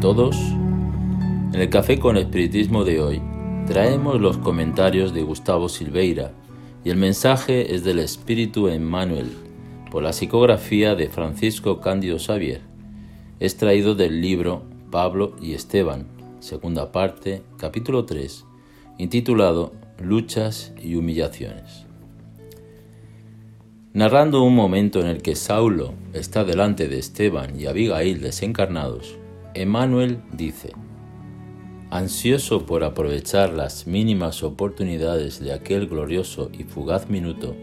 todos. En el Café con Espiritismo de hoy traemos los comentarios de Gustavo Silveira y el mensaje es del Espíritu Emmanuel por la psicografía de Francisco Cándido Xavier, extraído del libro Pablo y Esteban, segunda parte, capítulo 3, intitulado Luchas y humillaciones. Narrando un momento en el que Saulo está delante de Esteban y Abigail desencarnados, Emmanuel dice, Ansioso por aprovechar las mínimas oportunidades de aquel glorioso y fugaz minuto,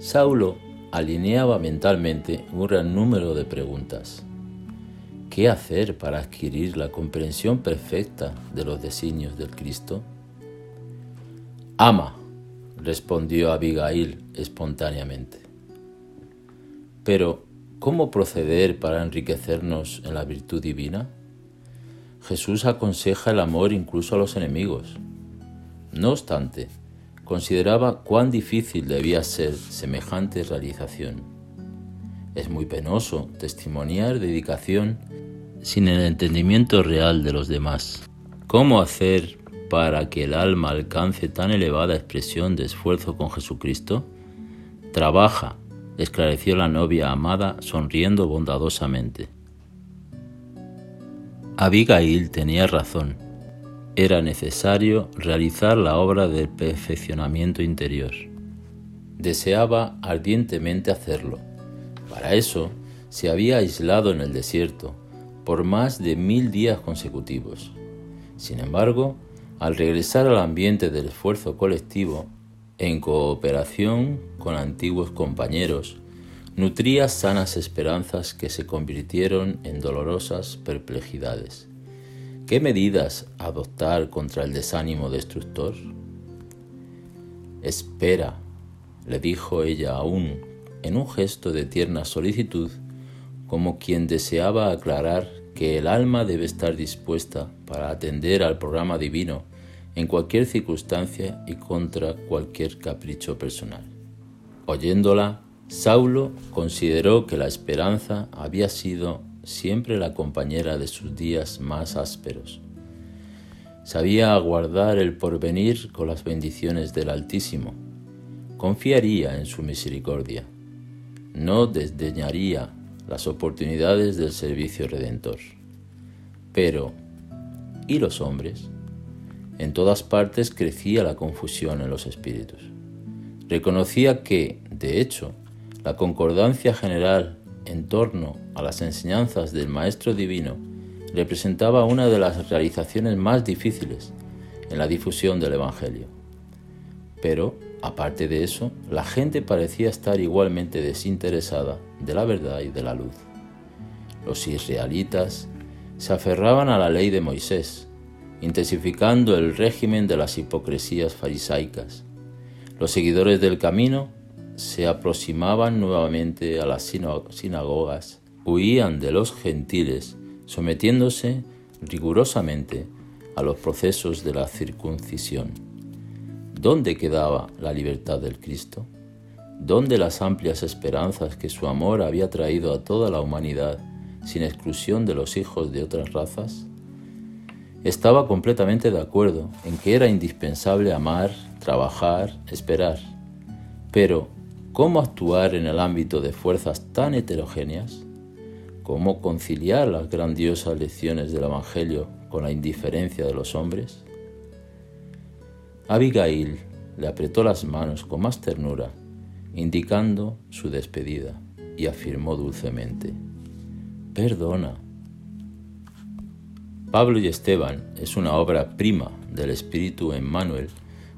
Saulo alineaba mentalmente un gran número de preguntas. ¿Qué hacer para adquirir la comprensión perfecta de los designios del Cristo? Ama, respondió Abigail espontáneamente. Pero, ¿cómo proceder para enriquecernos en la virtud divina? Jesús aconseja el amor incluso a los enemigos. No obstante, consideraba cuán difícil debía ser semejante realización. Es muy penoso testimoniar dedicación sin el entendimiento real de los demás. ¿Cómo hacer para que el alma alcance tan elevada expresión de esfuerzo con Jesucristo? Trabaja esclareció la novia amada sonriendo bondadosamente. Abigail tenía razón. Era necesario realizar la obra del perfeccionamiento interior. Deseaba ardientemente hacerlo. Para eso se había aislado en el desierto por más de mil días consecutivos. Sin embargo, al regresar al ambiente del esfuerzo colectivo, en cooperación con antiguos compañeros, nutría sanas esperanzas que se convirtieron en dolorosas perplejidades. ¿Qué medidas adoptar contra el desánimo destructor? Espera, le dijo ella aún, en un gesto de tierna solicitud, como quien deseaba aclarar que el alma debe estar dispuesta para atender al programa divino en cualquier circunstancia y contra cualquier capricho personal. Oyéndola, Saulo consideró que la esperanza había sido siempre la compañera de sus días más ásperos. Sabía aguardar el porvenir con las bendiciones del Altísimo. Confiaría en su misericordia. No desdeñaría las oportunidades del servicio redentor. Pero, ¿y los hombres? En todas partes crecía la confusión en los espíritus. Reconocía que, de hecho, la concordancia general en torno a las enseñanzas del Maestro Divino representaba una de las realizaciones más difíciles en la difusión del Evangelio. Pero, aparte de eso, la gente parecía estar igualmente desinteresada de la verdad y de la luz. Los israelitas se aferraban a la ley de Moisés, intensificando el régimen de las hipocresías farisaicas. Los seguidores del camino se aproximaban nuevamente a las sinagogas, huían de los gentiles, sometiéndose rigurosamente a los procesos de la circuncisión. ¿Dónde quedaba la libertad del Cristo? ¿Dónde las amplias esperanzas que su amor había traído a toda la humanidad, sin exclusión de los hijos de otras razas? Estaba completamente de acuerdo en que era indispensable amar, trabajar, esperar. Pero, ¿cómo actuar en el ámbito de fuerzas tan heterogéneas? ¿Cómo conciliar las grandiosas lecciones del Evangelio con la indiferencia de los hombres? Abigail le apretó las manos con más ternura, indicando su despedida, y afirmó dulcemente, Perdona, Pablo y Esteban es una obra prima del espíritu Emmanuel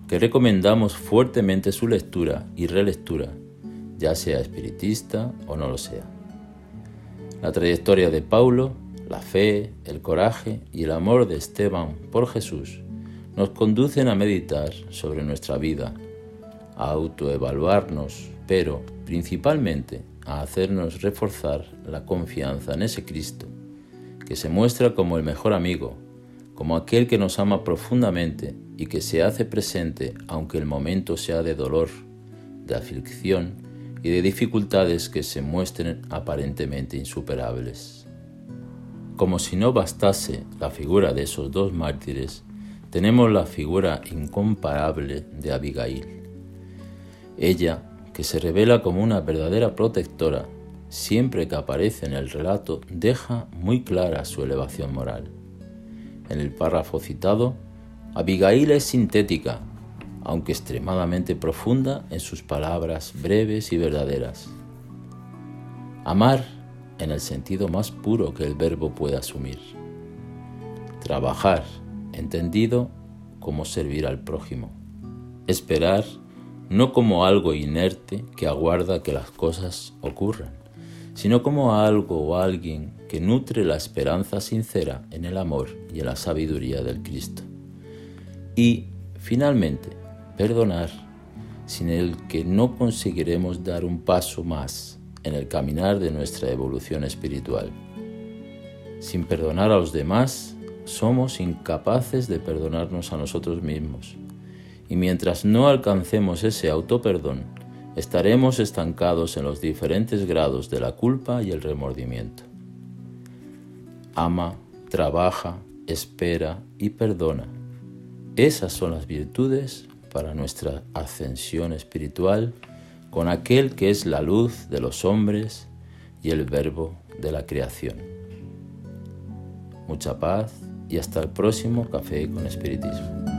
que recomendamos fuertemente su lectura y relectura, ya sea espiritista o no lo sea. La trayectoria de Paulo, la fe, el coraje y el amor de Esteban por Jesús nos conducen a meditar sobre nuestra vida, a autoevaluarnos, pero principalmente a hacernos reforzar la confianza en ese Cristo que se muestra como el mejor amigo, como aquel que nos ama profundamente y que se hace presente aunque el momento sea de dolor, de aflicción y de dificultades que se muestren aparentemente insuperables. como si no bastase la figura de esos dos mártires, tenemos la figura incomparable de Abigail. Ella, que se revela como una verdadera protectora, siempre que aparece en el relato deja muy clara su elevación moral. En el párrafo citado, Abigail es sintética, aunque extremadamente profunda en sus palabras breves y verdaderas. Amar en el sentido más puro que el verbo puede asumir. Trabajar, entendido como servir al prójimo. Esperar no como algo inerte que aguarda que las cosas ocurran, sino como algo o alguien que nutre la esperanza sincera en el amor y en la sabiduría del Cristo. Y, finalmente, perdonar, sin el que no conseguiremos dar un paso más en el caminar de nuestra evolución espiritual. Sin perdonar a los demás, somos incapaces de perdonarnos a nosotros mismos. Y mientras no alcancemos ese autoperdón, estaremos estancados en los diferentes grados de la culpa y el remordimiento. Ama, trabaja, espera y perdona. Esas son las virtudes para nuestra ascensión espiritual con aquel que es la luz de los hombres y el verbo de la creación. Mucha paz y hasta el próximo café con espiritismo.